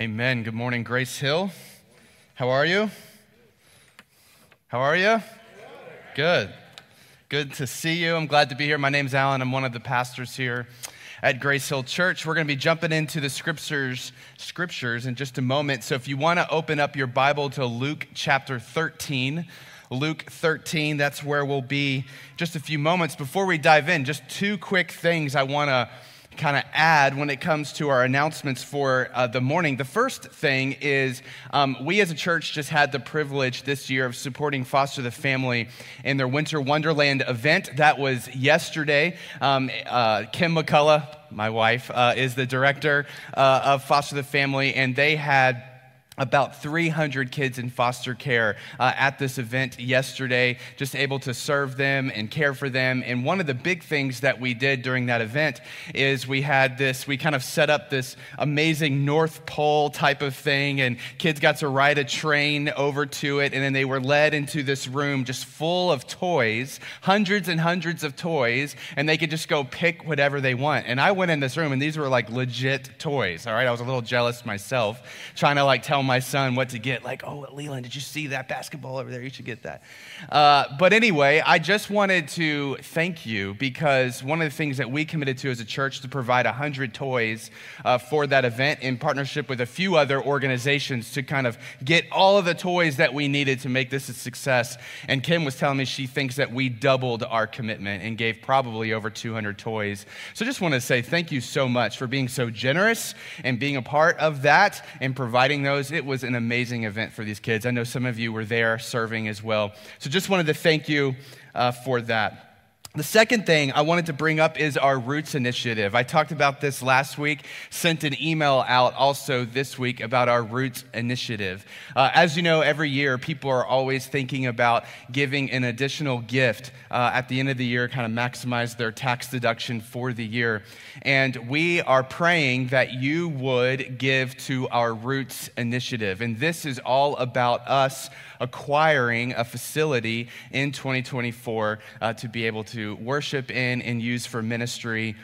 Amen. Good morning, Grace Hill. How are you? How are you? Good. Good to see you. I'm glad to be here. My name's Alan. I'm one of the pastors here at Grace Hill Church. We're going to be jumping into the scriptures scriptures in just a moment. So if you want to open up your Bible to Luke chapter 13, Luke 13, that's where we'll be just a few moments before we dive in. Just two quick things I want to kind of add when it comes to our announcements for uh, the morning. The first thing is um, we as a church just had the privilege this year of supporting Foster the Family in their Winter Wonderland event. That was yesterday. Um, uh, Kim McCullough, my wife, uh, is the director uh, of Foster the Family, and they had about 300 kids in foster care uh, at this event yesterday, just able to serve them and care for them. And one of the big things that we did during that event is we had this, we kind of set up this amazing North Pole type of thing, and kids got to ride a train over to it, and then they were led into this room just full of toys, hundreds and hundreds of toys, and they could just go pick whatever they want. And I went in this room, and these were like legit toys, all right? I was a little jealous myself, trying to like tell my son what to get. Like, oh, Leland, did you see that basketball over there? You should get that. Uh, but anyway, I just wanted to thank you because one of the things that we committed to as a church to provide 100 toys uh, for that event in partnership with a few other organizations to kind of get all of the toys that we needed to make this a success. And Kim was telling me she thinks that we doubled our commitment and gave probably over 200 toys. So just want to say thank you so much for being so generous and being a part of that and providing those. It it was an amazing event for these kids. I know some of you were there serving as well. So just wanted to thank you uh, for that. The second thing I wanted to bring up is our Roots Initiative. I talked about this last week, sent an email out also this week about our Roots Initiative. Uh, as you know, every year people are always thinking about giving an additional gift uh, at the end of the year, kind of maximize their tax deduction for the year. And we are praying that you would give to our Roots Initiative. And this is all about us acquiring a facility in 2024 uh, to be able to worship in and use for ministry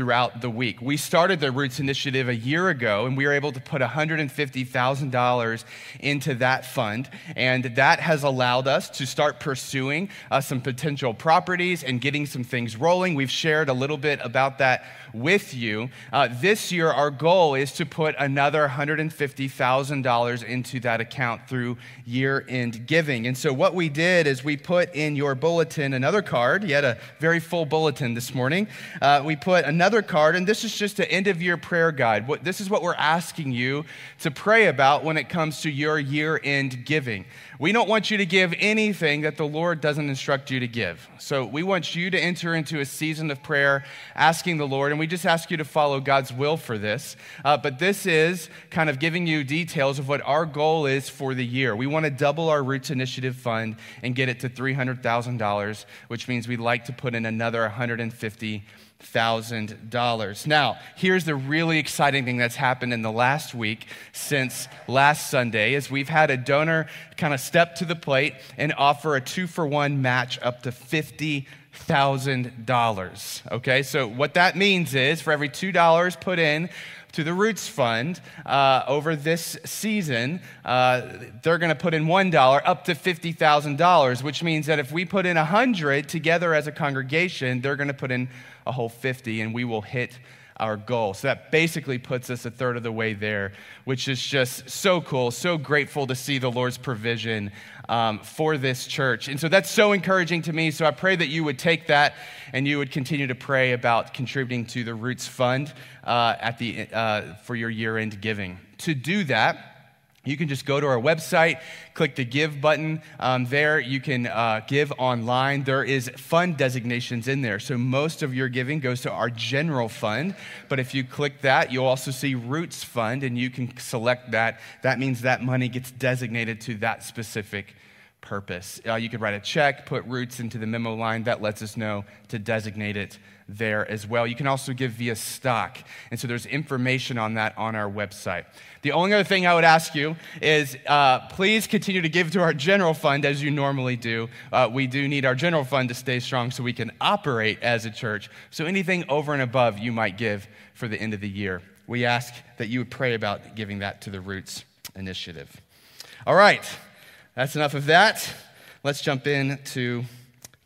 throughout the week. We started the Roots Initiative a year ago, and we were able to put $150,000 into that fund. And that has allowed us to start pursuing uh, some potential properties and getting some things rolling. We've shared a little bit about that with you. Uh, this year, our goal is to put another $150,000 into that account through year end giving. And so, what we did is we put in your bulletin another card. You had a very full bulletin this morning. Uh, we put another card, and this is just an end of year prayer guide. What, this is what we're asking you to pray about when it comes to your year end giving. We don't want you to give anything that the Lord doesn't instruct you to give. So we want you to enter into a season of prayer asking the Lord, and we just ask you to follow God's will for this. Uh, but this is kind of giving you details of what our goal is for the year. We want to double our Roots Initiative fund and get it to $300,000, which means we'd like to put in another 150 $1,000. Now, here's the really exciting thing that's happened in the last week since last Sunday is we've had a donor kind of step to the plate and offer a two for one match up to $50,000. Okay, so what that means is for every $2 put in, to the Roots Fund uh, over this season, uh, they're going to put in $1 up to $50,000, which means that if we put in 100 together as a congregation, they're going to put in a whole 50 and we will hit our goal. So that basically puts us a third of the way there, which is just so cool, so grateful to see the Lord's provision um, for this church. And so that's so encouraging to me. So I pray that you would take that and you would continue to pray about contributing to the Roots Fund uh, at the, uh, for your year end giving. To do that, you can just go to our website, click the give button. Um, there, you can uh, give online. There is fund designations in there. So most of your giving goes to our general fund. But if you click that, you'll also see Roots Fund, and you can select that. That means that money gets designated to that specific purpose. Uh, you could write a check, put Roots into the memo line. That lets us know to designate it there as well. You can also give via stock. And so there's information on that on our website. The only other thing I would ask you is uh, please continue to give to our general fund as you normally do. Uh, we do need our general fund to stay strong so we can operate as a church. So anything over and above you might give for the end of the year we ask that you would pray about giving that to the Roots Initiative. All right, that's enough of that. Let's jump into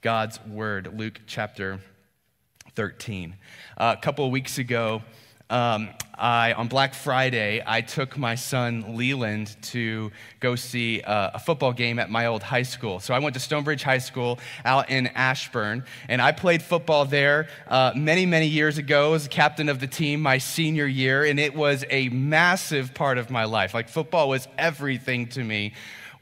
God's Word, Luke chapter 13. Uh, a couple of weeks ago, um, I, on Black Friday, I took my son Leland to go see uh, a football game at my old high school. So I went to Stonebridge High School out in Ashburn, and I played football there uh, many, many years ago as captain of the team my senior year, and it was a massive part of my life. Like, football was everything to me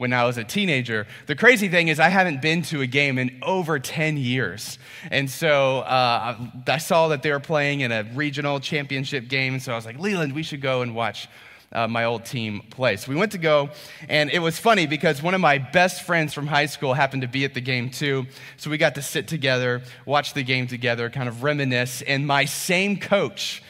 when I was a teenager. The crazy thing is, I haven't been to a game in over 10 years. And so uh, I saw that they were playing in a regional championship game. So I was like, Leland, we should go and watch. Uh, my old team play. So we went to go, and it was funny because one of my best friends from high school happened to be at the game too. So we got to sit together, watch the game together, kind of reminisce. And my same coach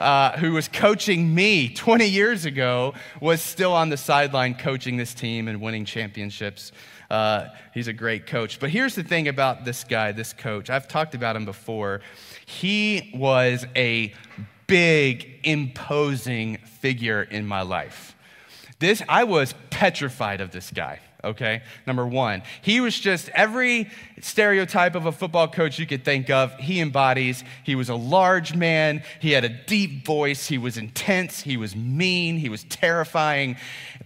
uh, who was coaching me 20 years ago, was still on the sideline coaching this team and winning championships. Uh, he's a great coach. But here's the thing about this guy, this coach. I've talked about him before. He was a big, imposing figure in my life. This, I was petrified of this guy okay? Number one, he was just every stereotype of a football coach you could think of, he embodies. He was a large man, he had a deep voice, he was intense, he was mean, he was terrifying,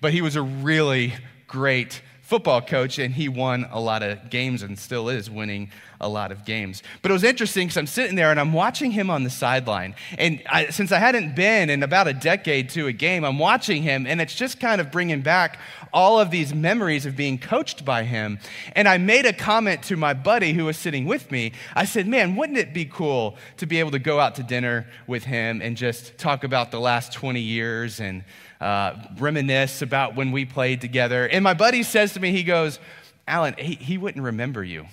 but he was a really great football coach, and he won a lot of games and still is winning a lot of games. But it was interesting because I'm sitting there and I'm watching him on the sideline. And I, since I hadn't been in about a decade to a game, I'm watching him, and it's just kind of bringing back all of these memories of being coached by him. And I made a comment to my buddy who was sitting with me. I said, Man, wouldn't it be cool to be able to go out to dinner with him and just talk about the last 20 years and uh, reminisce about when we played together. And my buddy says to me, he goes, Alan, he, he wouldn't remember you.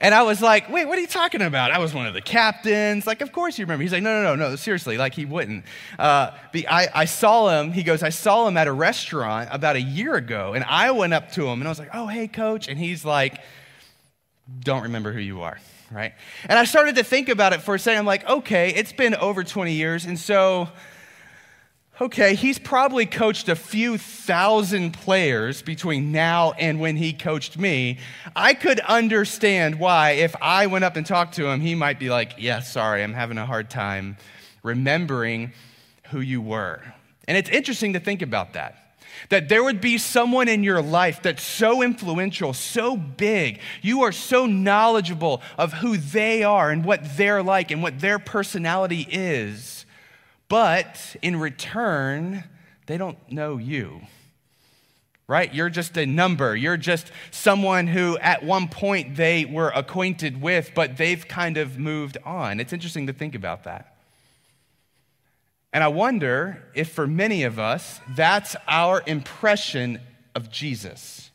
And I was like, wait, what are you talking about? I was one of the captains. Like, of course you remember. He's like, no, no, no, no, seriously, like he wouldn't. Uh, I, I saw him, he goes, I saw him at a restaurant about a year ago, and I went up to him and I was like, oh, hey, coach. And he's like, don't remember who you are, right? And I started to think about it for a second. I'm like, okay, it's been over 20 years, and so okay, he's probably coached a few thousand players between now and when he coached me. I could understand why, if I went up and talked to him, he might be like, yeah, sorry, I'm having a hard time remembering who you were. And it's interesting to think about that. That there would be someone in your life that's so influential, so big, you are so knowledgeable of who they are and what they're like and what their personality is but in return, they don't know you. Right? You're just a number. You're just someone who at one point they were acquainted with, but they've kind of moved on. It's interesting to think about that. And I wonder if for many of us, that's our impression of Jesus.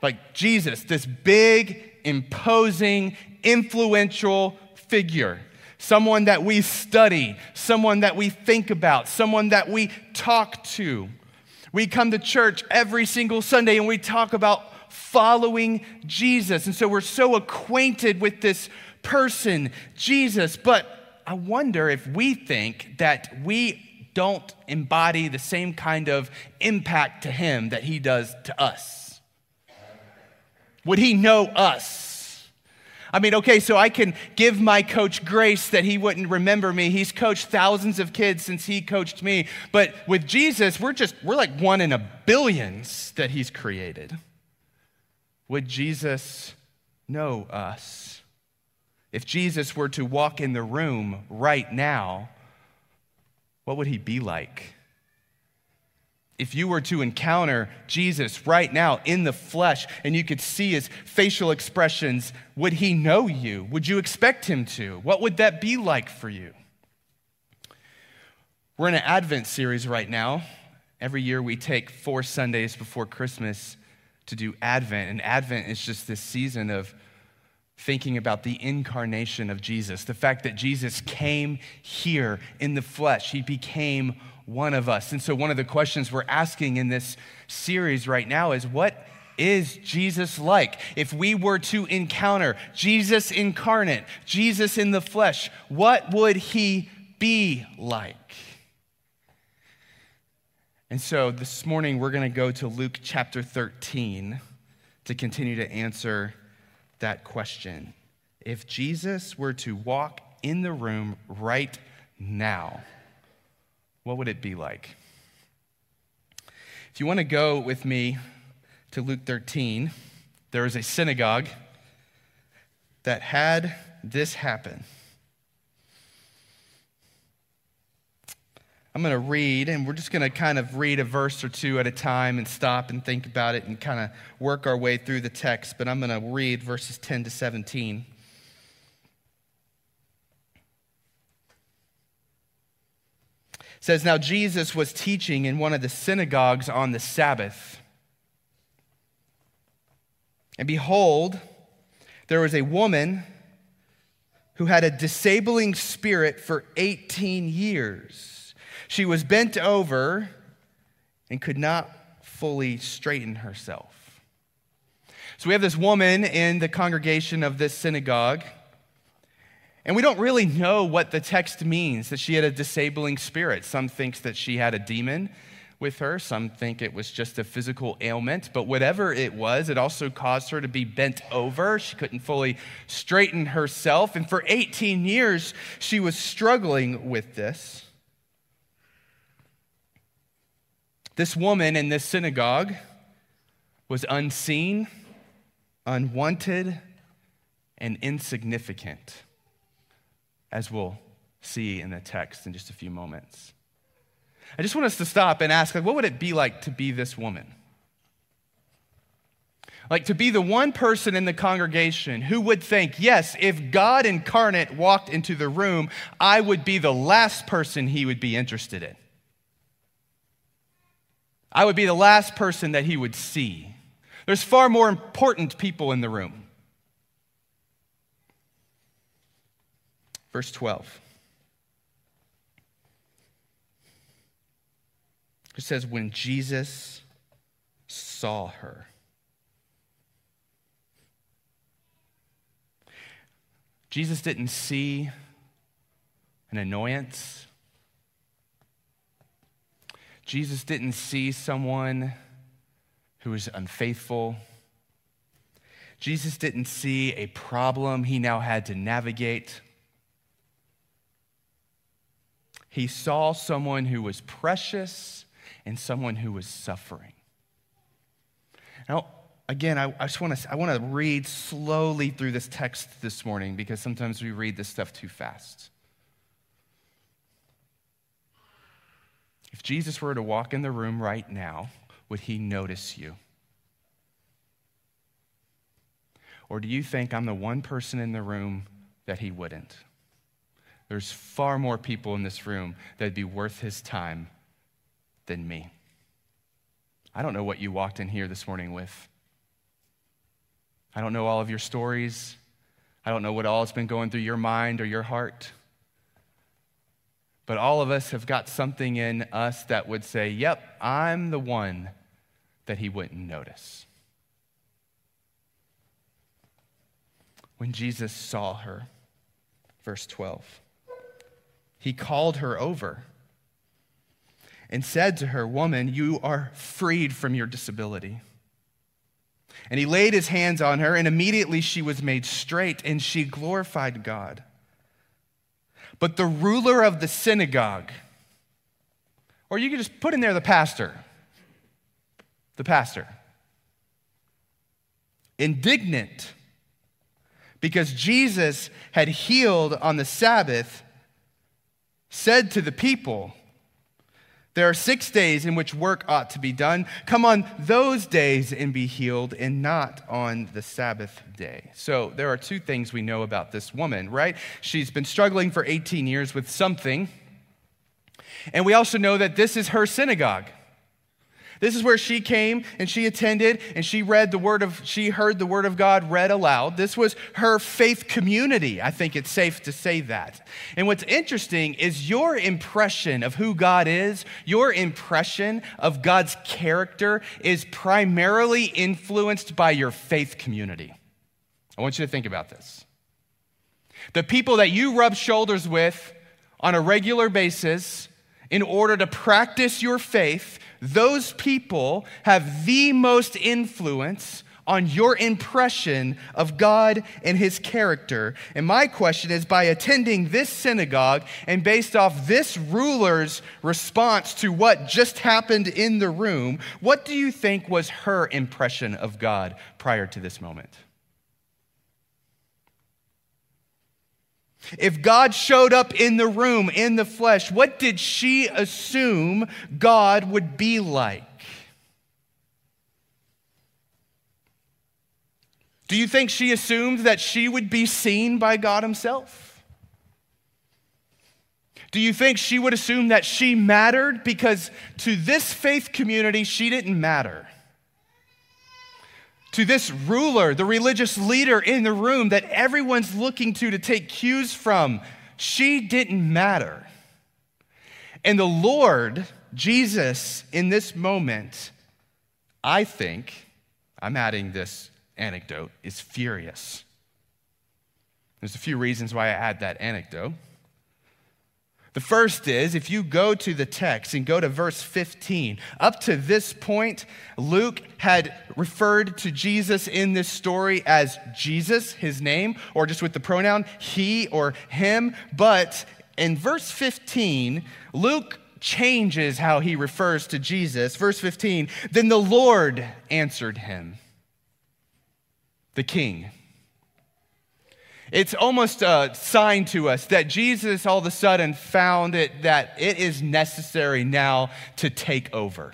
Like Jesus, this big, imposing, influential figure someone that we study, someone that we think about, someone that we talk to. We come to church every single Sunday and we talk about following Jesus. And so we're so acquainted with this person, Jesus. But I wonder if we think that we don't embody the same kind of impact to him that he does to us. Would he know us? I mean, okay, so I can give my coach grace that he wouldn't remember me. He's coached thousands of kids since he coached me. But with Jesus, we're just, we're like one in a billions that he's created. Would Jesus know us? If Jesus were to walk in the room right now, what would he be like? If you were to encounter Jesus right now in the flesh and you could see his facial expressions, would he know you? Would you expect him to? What would that be like for you? We're in an Advent series right now. Every year we take four Sundays before Christmas to do Advent, and Advent is just this season of thinking about the incarnation of Jesus, the fact that Jesus came here in the flesh, he became one of us. And so, one of the questions we're asking in this series right now is what is Jesus like? If we were to encounter Jesus incarnate, Jesus in the flesh, what would he be like? And so this morning we're going to go to Luke chapter 13 to continue to answer that question. If Jesus were to walk in the room right now, what would it be like? If you want to go with me to Luke 13, there is a synagogue that had this happen. I'm going to read, and we're just going to kind of read a verse or two at a time and stop and think about it and kind of work our way through the text. But I'm going to read verses 10 to 17. It says, Now Jesus was teaching in one of the synagogues on the Sabbath. And behold, there was a woman who had a disabling spirit for 18 years. She was bent over and could not fully straighten herself. So we have this woman in the congregation of this synagogue. And we don't really know what the text means that she had a disabling spirit. Some thinks that she had a demon with her. Some think it was just a physical ailment. But whatever it was, it also caused her to be bent over. She couldn't fully straighten herself. And for 18 years, she was struggling with this. This woman in this synagogue was unseen, unwanted, and insignificant, as we'll see in the text in just a few moments. I just want us to stop and ask, like, what would it be like to be this woman? Like to be the one person in the congregation who would think, yes, if God incarnate walked into the room, I would be the last person he would be interested in. I would be the last person that he would see. There's far more important people in the room. Verse 12. It says, When Jesus saw her, Jesus didn't see an annoyance. Jesus didn't see someone who was unfaithful. Jesus didn't see a problem he now had to navigate. He saw someone who was precious and someone who was suffering. Now, again, I, I just want to I want to read slowly through this text this morning because sometimes we read this stuff too fast. If Jesus were to walk in the room right now, would he notice you? Or do you think I'm the one person in the room that he wouldn't? There's far more people in this room that'd be worth his time than me. I don't know what you walked in here this morning with. I don't know all of your stories. I don't know what all has been going through your mind or your heart. But all of us have got something in us that would say, Yep, I'm the one that he wouldn't notice. When Jesus saw her, verse 12, he called her over and said to her, Woman, you are freed from your disability. And he laid his hands on her, and immediately she was made straight, and she glorified God. But the ruler of the synagogue, or you could just put in there the pastor, the pastor, indignant because Jesus had healed on the Sabbath, said to the people, there are six days in which work ought to be done. Come on those days and be healed, and not on the Sabbath day. So there are two things we know about this woman, right? She's been struggling for 18 years with something. And we also know that this is her synagogue. This is where she came and she attended and she read the word of she heard the word of God read aloud. This was her faith community. I think it's safe to say that. And what's interesting is your impression of who God is, your impression of God's character is primarily influenced by your faith community. I want you to think about this. The people that you rub shoulders with on a regular basis in order to practice your faith those people have the most influence on your impression of God and his character. And my question is by attending this synagogue and based off this ruler's response to what just happened in the room, what do you think was her impression of God prior to this moment? If God showed up in the room in the flesh, what did she assume God would be like? Do you think she assumed that she would be seen by God Himself? Do you think she would assume that she mattered because to this faith community she didn't matter? To this ruler, the religious leader in the room that everyone's looking to to take cues from, she didn't matter. And the Lord, Jesus, in this moment, I think, I'm adding this anecdote, is furious. There's a few reasons why I add that anecdote. The first is if you go to the text and go to verse 15, up to this point, Luke had referred to Jesus in this story as Jesus, his name, or just with the pronoun he or him. But in verse 15, Luke changes how he refers to Jesus. Verse 15, then the Lord answered him, the king. It's almost a sign to us that Jesus all of a sudden found it that it is necessary now to take over.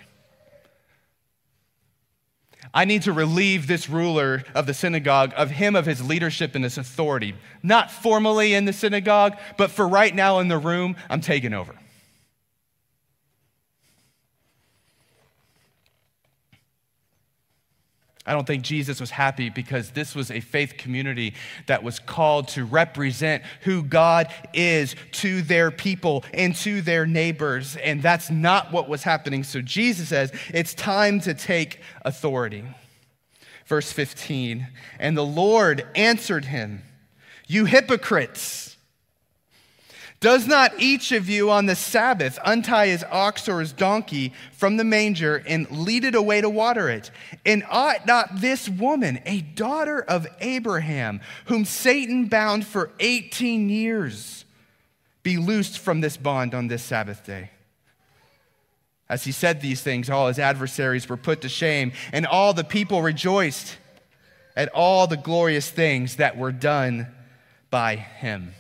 I need to relieve this ruler of the synagogue of him of his leadership and his authority. Not formally in the synagogue, but for right now in the room, I'm taking over. I don't think Jesus was happy because this was a faith community that was called to represent who God is to their people and to their neighbors. And that's not what was happening. So Jesus says, it's time to take authority. Verse 15, and the Lord answered him, You hypocrites. Does not each of you on the Sabbath untie his ox or his donkey from the manger and lead it away to water it? And ought not this woman, a daughter of Abraham, whom Satan bound for 18 years, be loosed from this bond on this Sabbath day? As he said these things, all his adversaries were put to shame, and all the people rejoiced at all the glorious things that were done by him.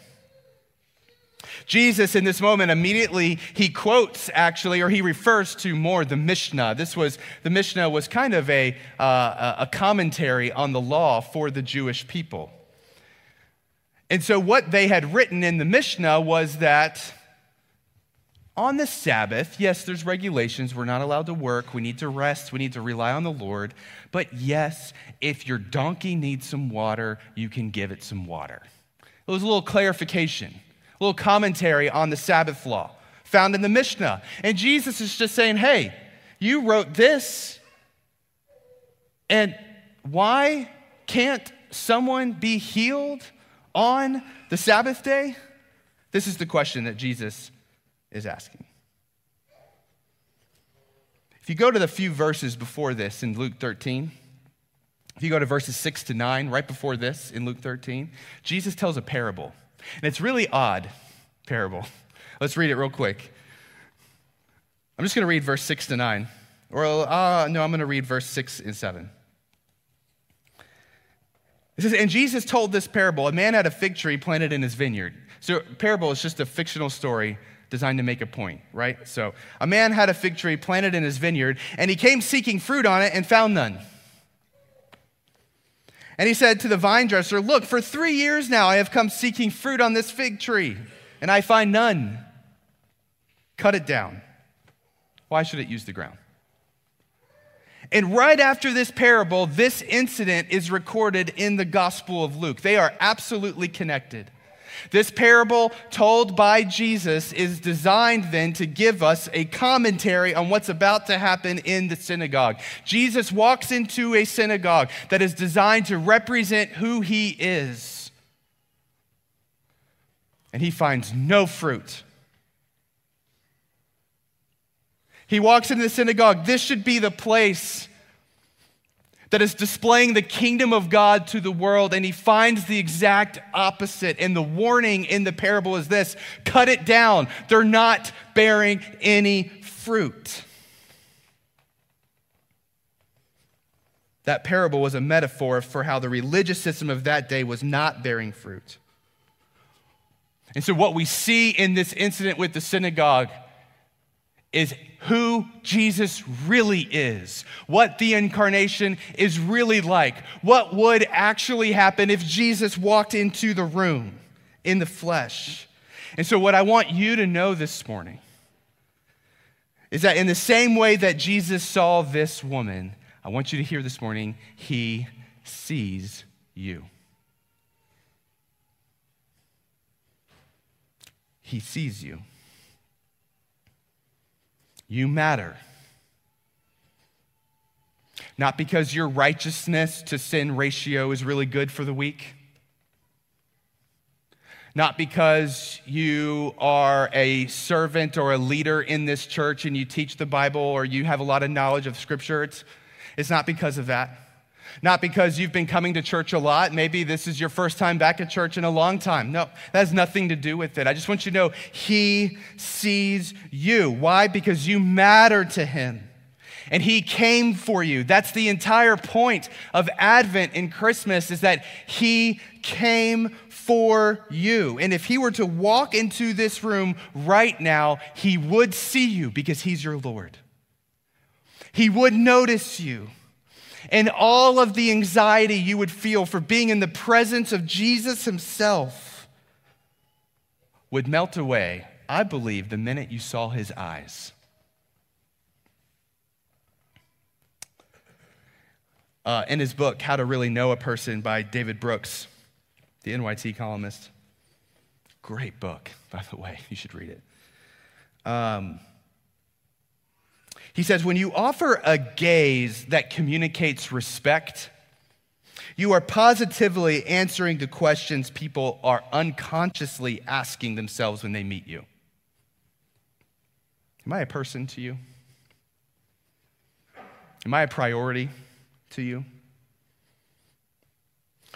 Jesus, in this moment, immediately he quotes actually, or he refers to more the Mishnah. This was, the Mishnah was kind of a, uh, a commentary on the law for the Jewish people. And so, what they had written in the Mishnah was that on the Sabbath, yes, there's regulations. We're not allowed to work. We need to rest. We need to rely on the Lord. But yes, if your donkey needs some water, you can give it some water. It was a little clarification little commentary on the Sabbath law found in the Mishnah. And Jesus is just saying, hey, you wrote this, and why can't someone be healed on the Sabbath day? This is the question that Jesus is asking. If you go to the few verses before this in Luke 13, if you go to verses 6 to 9, right before this in Luke 13, Jesus tells a parable. And it's really odd parable. Let's read it real quick. I'm just going to read verse 6 to 9. Or, uh, no, I'm going to read verse 6 and 7. It says, And Jesus told this parable. A man had a fig tree planted in his vineyard. So, parable is just a fictional story designed to make a point, right? So, a man had a fig tree planted in his vineyard, and he came seeking fruit on it and found none. And he said to the vine dresser, Look, for three years now I have come seeking fruit on this fig tree, and I find none. Cut it down. Why should it use the ground? And right after this parable, this incident is recorded in the Gospel of Luke. They are absolutely connected. This parable told by Jesus is designed then to give us a commentary on what's about to happen in the synagogue. Jesus walks into a synagogue that is designed to represent who he is. And he finds no fruit. He walks into the synagogue. This should be the place that is displaying the kingdom of God to the world, and he finds the exact opposite. And the warning in the parable is this cut it down. They're not bearing any fruit. That parable was a metaphor for how the religious system of that day was not bearing fruit. And so, what we see in this incident with the synagogue is who Jesus really is, what the incarnation is really like, what would actually happen if Jesus walked into the room in the flesh. And so, what I want you to know this morning is that in the same way that Jesus saw this woman, I want you to hear this morning, he sees you. He sees you. You matter. Not because your righteousness to sin ratio is really good for the week. Not because you are a servant or a leader in this church and you teach the Bible or you have a lot of knowledge of Scripture. It's, it's not because of that. Not because you've been coming to church a lot. Maybe this is your first time back at church in a long time. No, that has nothing to do with it. I just want you to know He sees you. Why? Because you matter to Him. And he came for you. That's the entire point of Advent and Christmas is that he came for you. And if he were to walk into this room right now, he would see you because he's your Lord. He would notice you and all of the anxiety you would feel for being in the presence of Jesus himself would melt away, I believe, the minute you saw his eyes. Uh, in his book, How to Really Know a Person by David Brooks, the NYT columnist. Great book, by the way. You should read it. Um, he says, when you offer a gaze that communicates respect, you are positively answering the questions people are unconsciously asking themselves when they meet you. Am I a person to you? Am I a priority to you?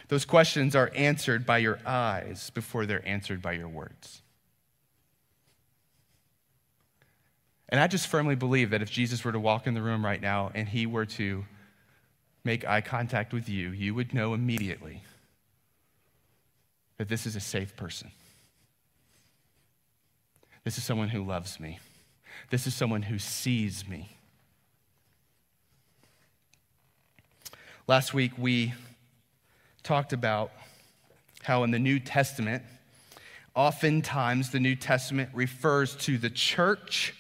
Those questions are answered by your eyes before they're answered by your words. And I just firmly believe that if Jesus were to walk in the room right now and he were to make eye contact with you, you would know immediately that this is a safe person. This is someone who loves me. This is someone who sees me. Last week, we talked about how in the New Testament, oftentimes the New Testament refers to the church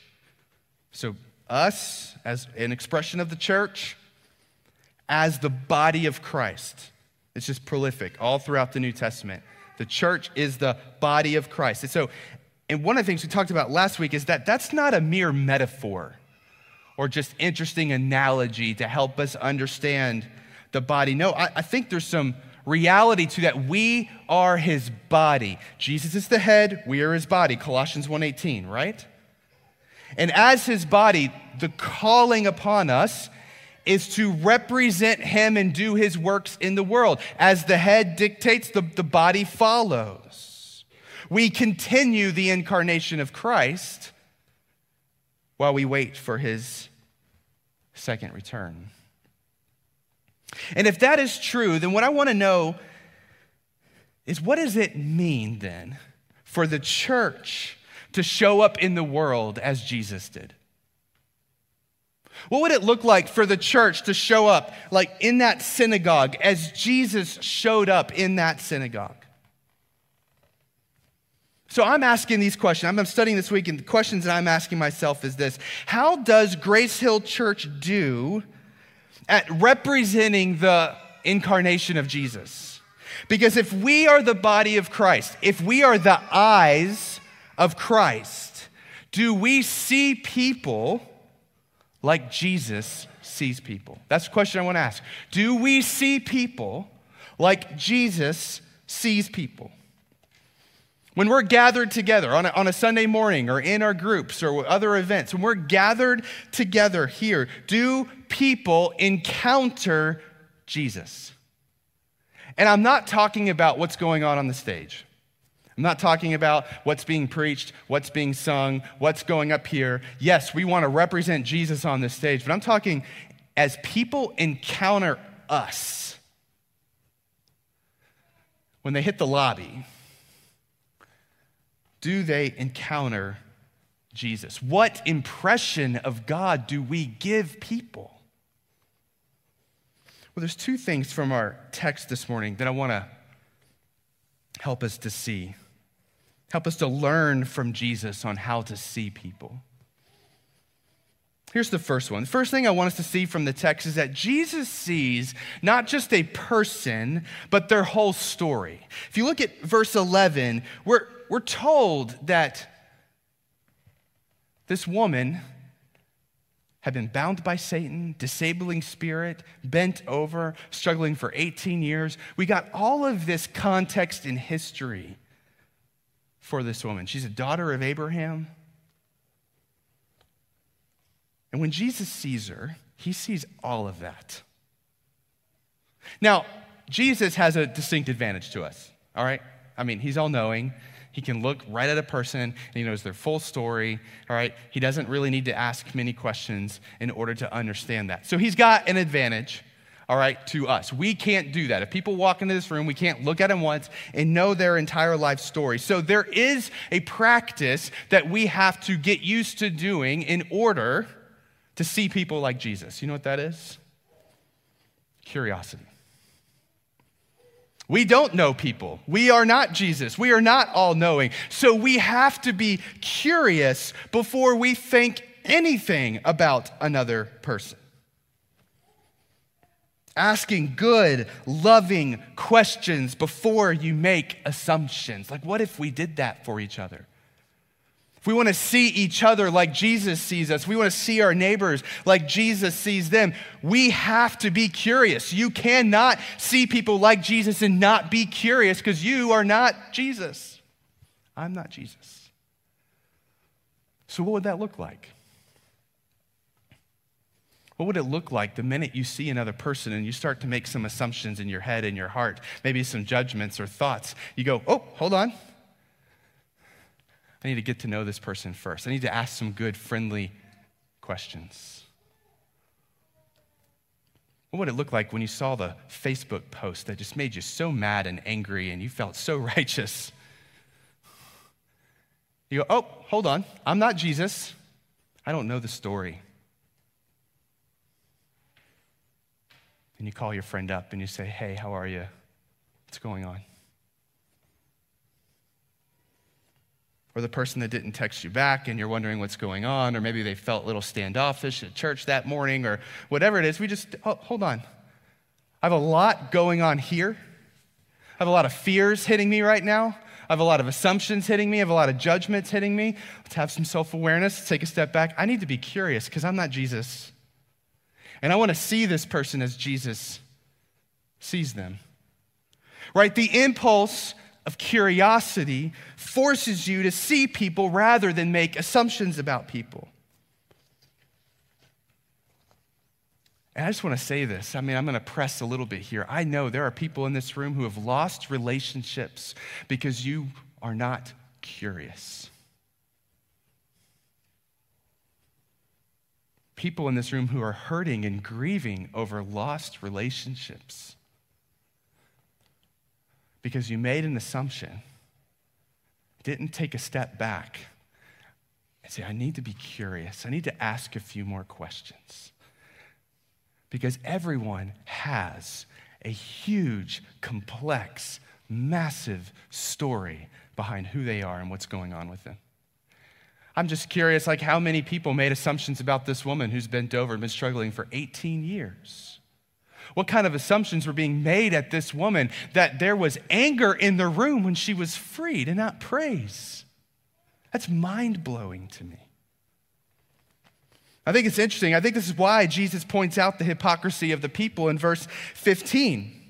so, us as an expression of the church, as the body of Christ. It's just prolific all throughout the New Testament. The church is the body of Christ. And so, and one of the things we talked about last week is that that's not a mere metaphor or just interesting analogy to help us understand the body. No, I, I think there's some reality to that. We are his body. Jesus is the head, we are his body. Colossians 1:18, right? And as his body, the calling upon us is to represent him and do his works in the world. As the head dictates, the, the body follows. We continue the incarnation of Christ while we wait for his second return. And if that is true, then what I want to know is what does it mean then for the church to show up in the world as Jesus did? What would it look like for the church to show up like in that synagogue as Jesus showed up in that synagogue? So I'm asking these questions. I'm studying this week, and the questions that I'm asking myself is this How does Grace Hill Church do at representing the incarnation of Jesus. Because if we are the body of Christ, if we are the eyes of Christ, do we see people like Jesus sees people? That's the question I want to ask. Do we see people like Jesus sees people? When we're gathered together on a, on a Sunday morning or in our groups or other events, when we're gathered together here, do people encounter Jesus? And I'm not talking about what's going on on the stage. I'm not talking about what's being preached, what's being sung, what's going up here. Yes, we want to represent Jesus on this stage, but I'm talking as people encounter us. When they hit the lobby, do they encounter Jesus? What impression of God do we give people? Well, there's two things from our text this morning that I want to help us to see, help us to learn from Jesus on how to see people. Here's the first one. The first thing I want us to see from the text is that Jesus sees not just a person, but their whole story. If you look at verse 11, we're, we're told that this woman had been bound by Satan, disabling spirit, bent over, struggling for 18 years. We got all of this context in history for this woman. She's a daughter of Abraham. And when Jesus sees her, he sees all of that. Now, Jesus has a distinct advantage to us, all right? I mean, he's all knowing. He can look right at a person and he knows their full story. All right. He doesn't really need to ask many questions in order to understand that. So he's got an advantage, all right, to us. We can't do that. If people walk into this room, we can't look at them once and know their entire life story. So there is a practice that we have to get used to doing in order to see people like Jesus. You know what that is? Curiosity. We don't know people. We are not Jesus. We are not all knowing. So we have to be curious before we think anything about another person. Asking good, loving questions before you make assumptions. Like, what if we did that for each other? If we want to see each other like Jesus sees us, we want to see our neighbors like Jesus sees them, we have to be curious. You cannot see people like Jesus and not be curious because you are not Jesus. I'm not Jesus. So, what would that look like? What would it look like the minute you see another person and you start to make some assumptions in your head and your heart, maybe some judgments or thoughts? You go, oh, hold on. I need to get to know this person first. I need to ask some good, friendly questions. What would it look like when you saw the Facebook post that just made you so mad and angry and you felt so righteous? You go, oh, hold on. I'm not Jesus. I don't know the story. And you call your friend up and you say, hey, how are you? What's going on? or the person that didn't text you back and you're wondering what's going on, or maybe they felt a little standoffish at church that morning, or whatever it is, we just, oh, hold on. I have a lot going on here. I have a lot of fears hitting me right now. I have a lot of assumptions hitting me. I have a lot of judgments hitting me. Let's have some self awareness, take a step back. I need to be curious because I'm not Jesus. And I want to see this person as Jesus sees them. Right? The impulse of curiosity forces you to see people rather than make assumptions about people. And I just want to say this. I mean, I'm going to press a little bit here. I know there are people in this room who have lost relationships because you are not curious. People in this room who are hurting and grieving over lost relationships because you made an assumption, didn't take a step back and say, I need to be curious. I need to ask a few more questions. Because everyone has a huge, complex, massive story behind who they are and what's going on with them. I'm just curious, like, how many people made assumptions about this woman who's bent over and been struggling for 18 years? What kind of assumptions were being made at this woman that there was anger in the room when she was freed and not praise? That's mind blowing to me. I think it's interesting. I think this is why Jesus points out the hypocrisy of the people in verse 15.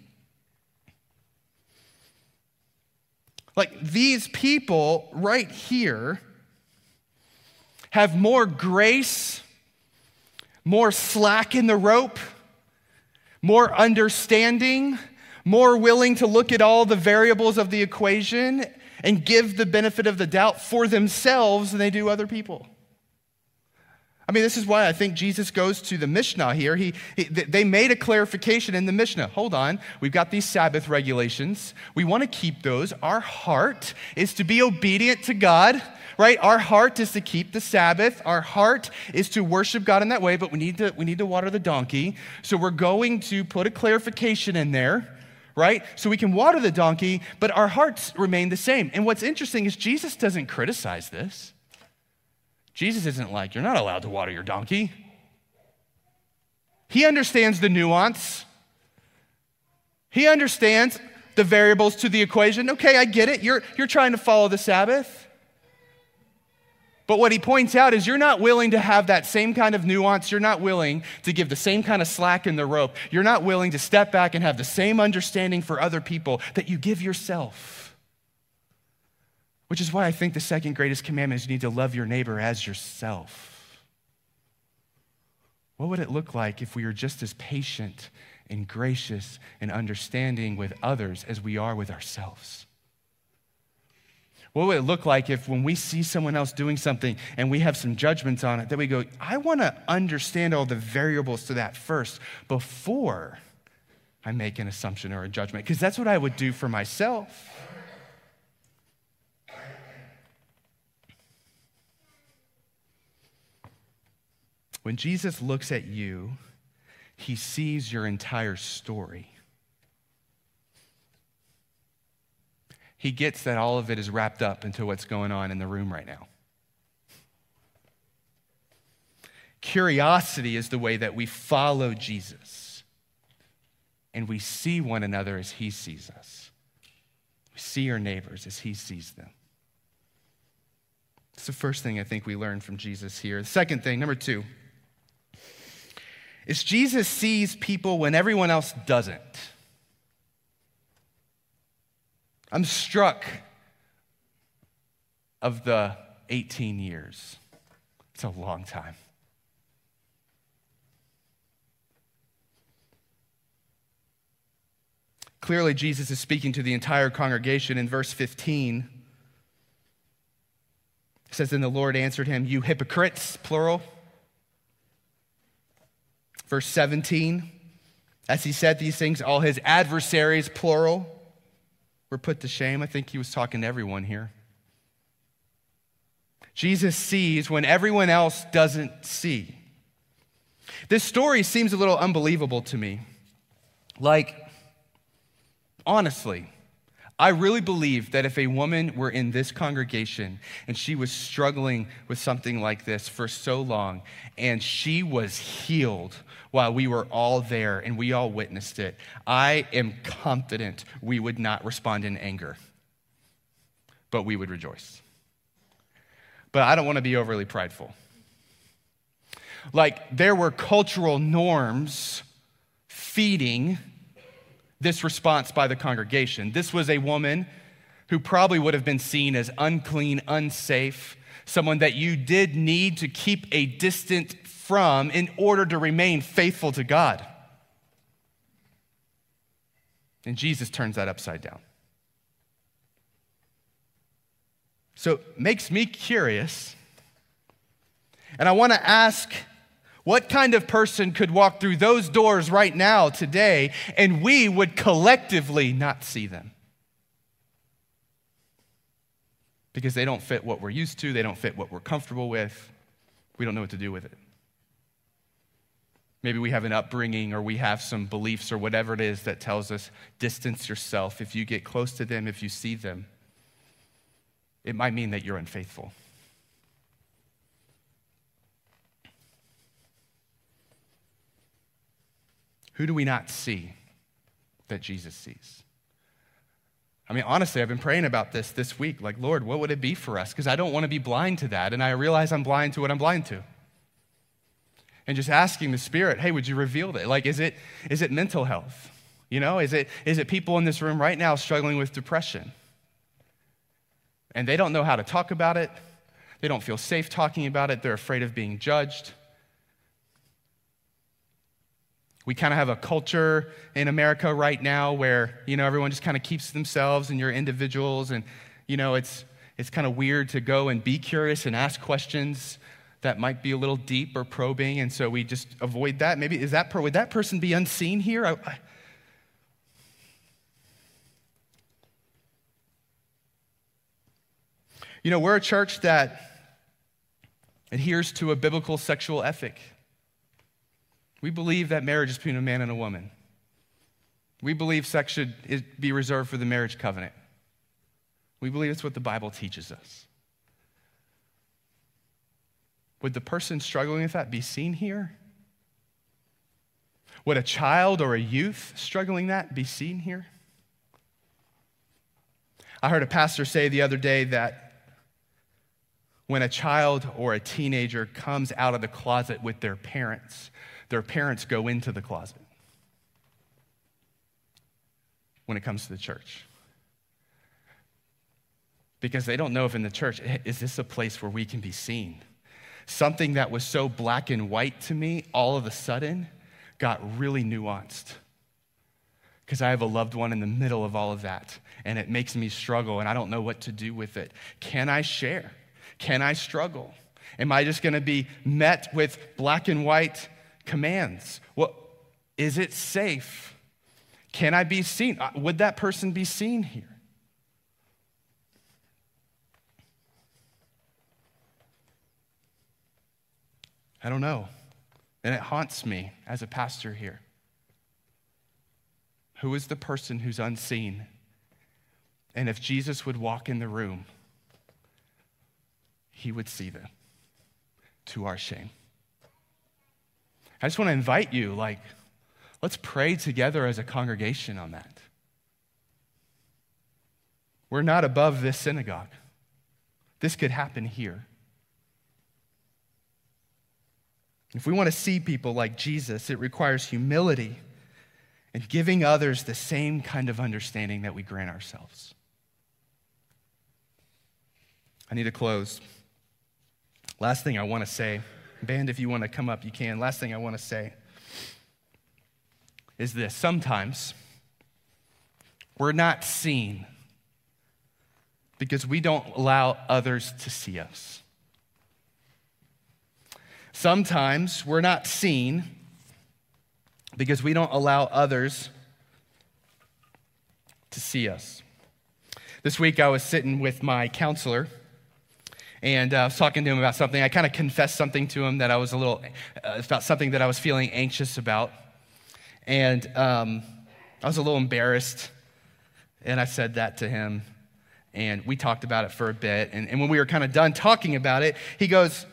Like these people right here have more grace, more slack in the rope, more understanding, more willing to look at all the variables of the equation and give the benefit of the doubt for themselves than they do other people. I mean, this is why I think Jesus goes to the Mishnah here. He, he, they made a clarification in the Mishnah. Hold on. We've got these Sabbath regulations. We want to keep those. Our heart is to be obedient to God, right? Our heart is to keep the Sabbath. Our heart is to worship God in that way, but we need to, we need to water the donkey. So we're going to put a clarification in there right? So we can water the donkey, but our hearts remain the same. And what's interesting is Jesus doesn't criticize this. Jesus isn't like, you're not allowed to water your donkey. He understands the nuance. He understands the variables to the equation. Okay, I get it. You're, you're trying to follow the Sabbath. But what he points out is you're not willing to have that same kind of nuance. You're not willing to give the same kind of slack in the rope. You're not willing to step back and have the same understanding for other people that you give yourself. Which is why I think the second greatest commandment is you need to love your neighbor as yourself. What would it look like if we were just as patient and gracious and understanding with others as we are with ourselves? What would it look like if, when we see someone else doing something and we have some judgments on it, that we go, I want to understand all the variables to that first before I make an assumption or a judgment? Because that's what I would do for myself. When Jesus looks at you, he sees your entire story. He gets that all of it is wrapped up into what's going on in the room right now. Curiosity is the way that we follow Jesus and we see one another as he sees us. We see our neighbors as he sees them. It's the first thing I think we learn from Jesus here. The second thing, number two, is Jesus sees people when everyone else doesn't. I'm struck of the 18 years. It's a long time. Clearly, Jesus is speaking to the entire congregation in verse 15. It says, Then the Lord answered him, You hypocrites, plural. Verse 17, as he said these things, all his adversaries, plural, were put to shame. I think he was talking to everyone here. Jesus sees when everyone else doesn't see. This story seems a little unbelievable to me. Like, honestly, I really believe that if a woman were in this congregation and she was struggling with something like this for so long and she was healed while we were all there and we all witnessed it, I am confident we would not respond in anger, but we would rejoice. But I don't want to be overly prideful. Like, there were cultural norms feeding this response by the congregation. This was a woman who probably would have been seen as unclean, unsafe, someone that you did need to keep a distance from in order to remain faithful to God. And Jesus turns that upside down. So it makes me curious. And I want to ask what kind of person could walk through those doors right now, today, and we would collectively not see them? Because they don't fit what we're used to, they don't fit what we're comfortable with. We don't know what to do with it. Maybe we have an upbringing or we have some beliefs or whatever it is that tells us distance yourself. If you get close to them, if you see them, it might mean that you're unfaithful. Who do we not see that Jesus sees? I mean, honestly, I've been praying about this this week. Like, Lord, what would it be for us? Because I don't want to be blind to that. And I realize I'm blind to what I'm blind to. And just asking the Spirit, hey, would you reveal that? Like, is it, is it mental health? You know, is it, is it people in this room right now struggling with depression? And they don't know how to talk about it. They don't feel safe talking about it. They're afraid of being judged. We kind of have a culture in America right now where, you know, everyone just kind of keeps themselves and you're individuals and, you know, it's, it's kind of weird to go and be curious and ask questions that might be a little deep or probing, and so we just avoid that. Maybe is that would that person be unseen here? I, I, you know, we're a church that adheres to a biblical sexual ethic. We believe that marriage is between a man and a woman. We believe sex should be reserved for the marriage covenant. We believe it's what the Bible teaches us. Would the person struggling with that be seen here? Would a child or a youth struggling that be seen here? I heard a pastor say the other day that when a child or a teenager comes out of the closet with their parents, their parents go into the closet when it comes to the church. Because they don't know if in the church, is this a place where we can be seen? Something that was so black and white to me all of a sudden got really nuanced. Because I have a loved one in the middle of all of that, and it makes me struggle, and I don't know what to do with it. Can I share? Can I struggle? Am I just going to be met with black and white commands. Well, is it safe? Can I be seen? Uh, would that person be seen here? I don't know. And it haunts me as a pastor here. Who is the person who's unseen? And if Jesus would walk in the room, he would see them to our shame. I just want to invite you, like, let's pray together as a congregation on that. We're not above this synagogue. This could happen here. If we want to see people like Jesus, it requires humility and giving others the same kind of understanding that we grant ourselves. I need to close. Last thing I want to say Band, if you want to come up, you can. Last thing I want to say is this sometimes we're not seen because we don't allow others to see us. Sometimes we're not seen because we don't allow others to see us. This week I was sitting with my counselor and uh, I was talking to him about something. I kind of confessed something to him that I was a little, uh, about something that I was feeling anxious about. And um, I was a little embarrassed. And I said that to him. And we talked about it for a bit. And, and when we were kind of done talking about it, he goes,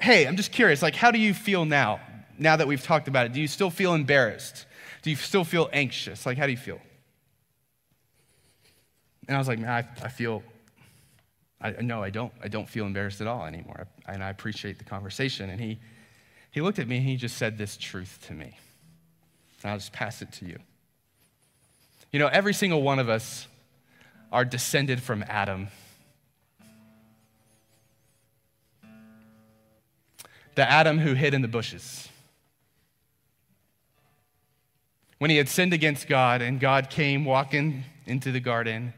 Hey, I'm just curious, like, how do you feel now, now that we've talked about it? Do you still feel embarrassed? Do you still feel anxious? Like, how do you feel? And I was like, man, I, I feel I, no, I don't. I don't feel embarrassed at all anymore. And I appreciate the conversation. And he, he looked at me and he just said this truth to me. And I'll just pass it to you. You know, every single one of us are descended from Adam. The Adam who hid in the bushes. When he had sinned against God and God came walking into the garden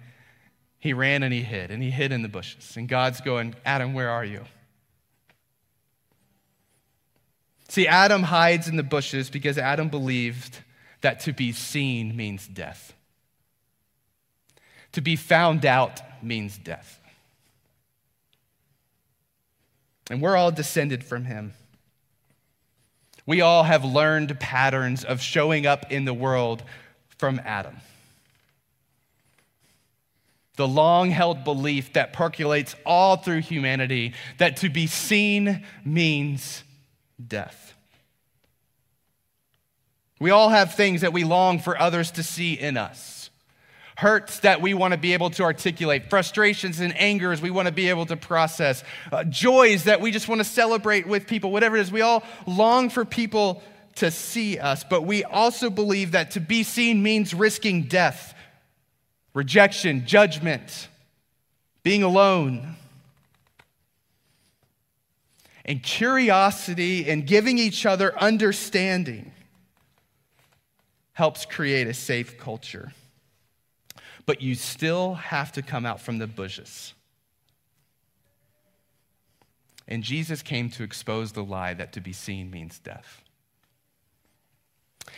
he ran and he hid, and he hid in the bushes. And God's going, Adam, where are you? See, Adam hides in the bushes because Adam believed that to be seen means death. To be found out means death. And we're all descended from him. We all have learned patterns of showing up in the world from Adam the long held belief that percolates all through humanity that to be seen means death. We all have things that we long for others to see in us. Hurts that we want to be able to articulate, frustrations and angers we want to be able to process, uh, joys that we just want to celebrate with people, whatever it is. We all long for people to see us, but we also believe that to be seen means risking death, rejection, judgment, being alone. And curiosity and giving each other understanding helps create a safe culture. But you still have to come out from the bushes. And Jesus came to expose the lie that to be seen means death.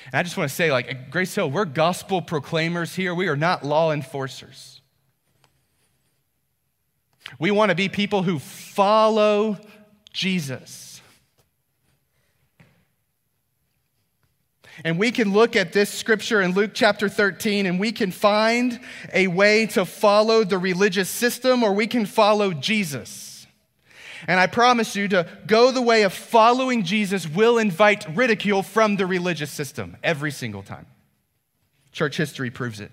And I just want to say, like, at Grace Hill, we're gospel proclaimers here. We are not law enforcers. We want to be people who follow Jesus. And we can look at this scripture in Luke chapter 13 and we can find a way to follow the religious system or we can follow Jesus. And I promise you to go the way of following Jesus will invite ridicule from the religious system every single time. Church history proves it.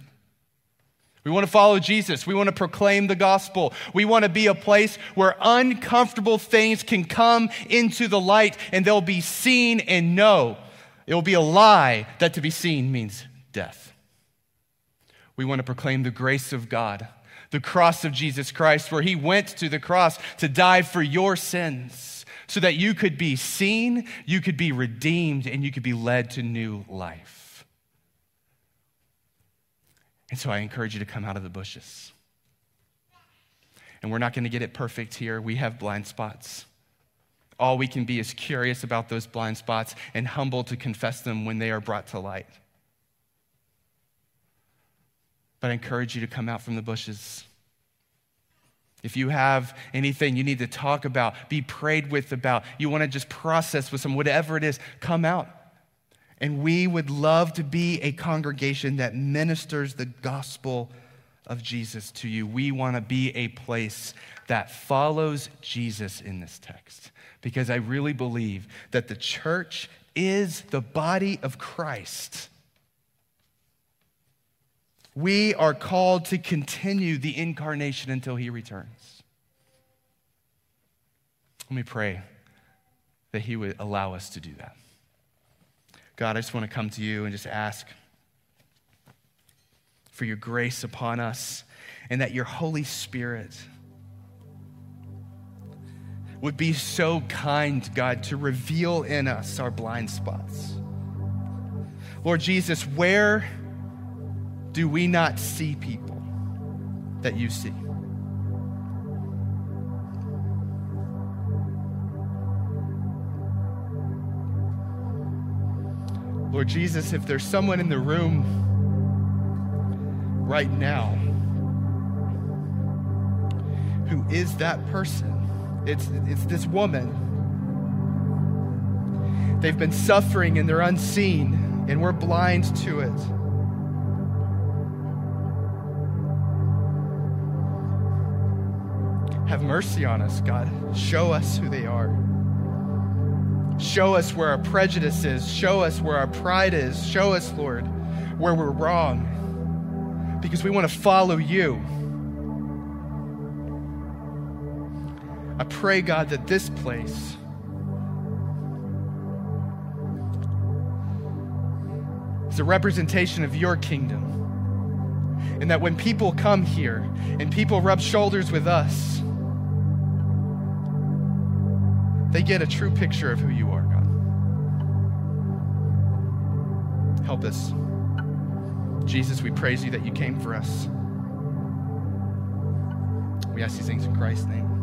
We want to follow Jesus. We want to proclaim the gospel. We want to be a place where uncomfortable things can come into the light and they'll be seen and know. It will be a lie that to be seen means death. We want to proclaim the grace of God the cross of Jesus Christ, where he went to the cross to die for your sins so that you could be seen, you could be redeemed, and you could be led to new life. And so I encourage you to come out of the bushes. And we're not going to get it perfect here. We have blind spots. All we can be is curious about those blind spots and humble to confess them when they are brought to light. But I encourage you to come out from the bushes. If you have anything you need to talk about, be prayed with about, you want to just process with some, whatever it is, come out. And we would love to be a congregation that ministers the gospel of Jesus to you. We want to be a place that follows Jesus in this text because I really believe that the church is the body of Christ. We are called to continue the incarnation until he returns. Let me pray that he would allow us to do that. God, I just want to come to you and just ask for your grace upon us and that your Holy Spirit would be so kind, God, to reveal in us our blind spots. Lord Jesus, where do we not see people that you see? Lord Jesus, if there's someone in the room right now who is that person, it's, it's this woman. They've been suffering and they're unseen, and we're blind to it. Have mercy on us, God. Show us who they are. Show us where our prejudice is. Show us where our pride is. Show us, Lord, where we're wrong. Because we want to follow you. I pray, God, that this place is a representation of your kingdom. And that when people come here and people rub shoulders with us, they get a true picture of who you are, God. Help us. Jesus, we praise you that you came for us. We ask these things in Christ's name.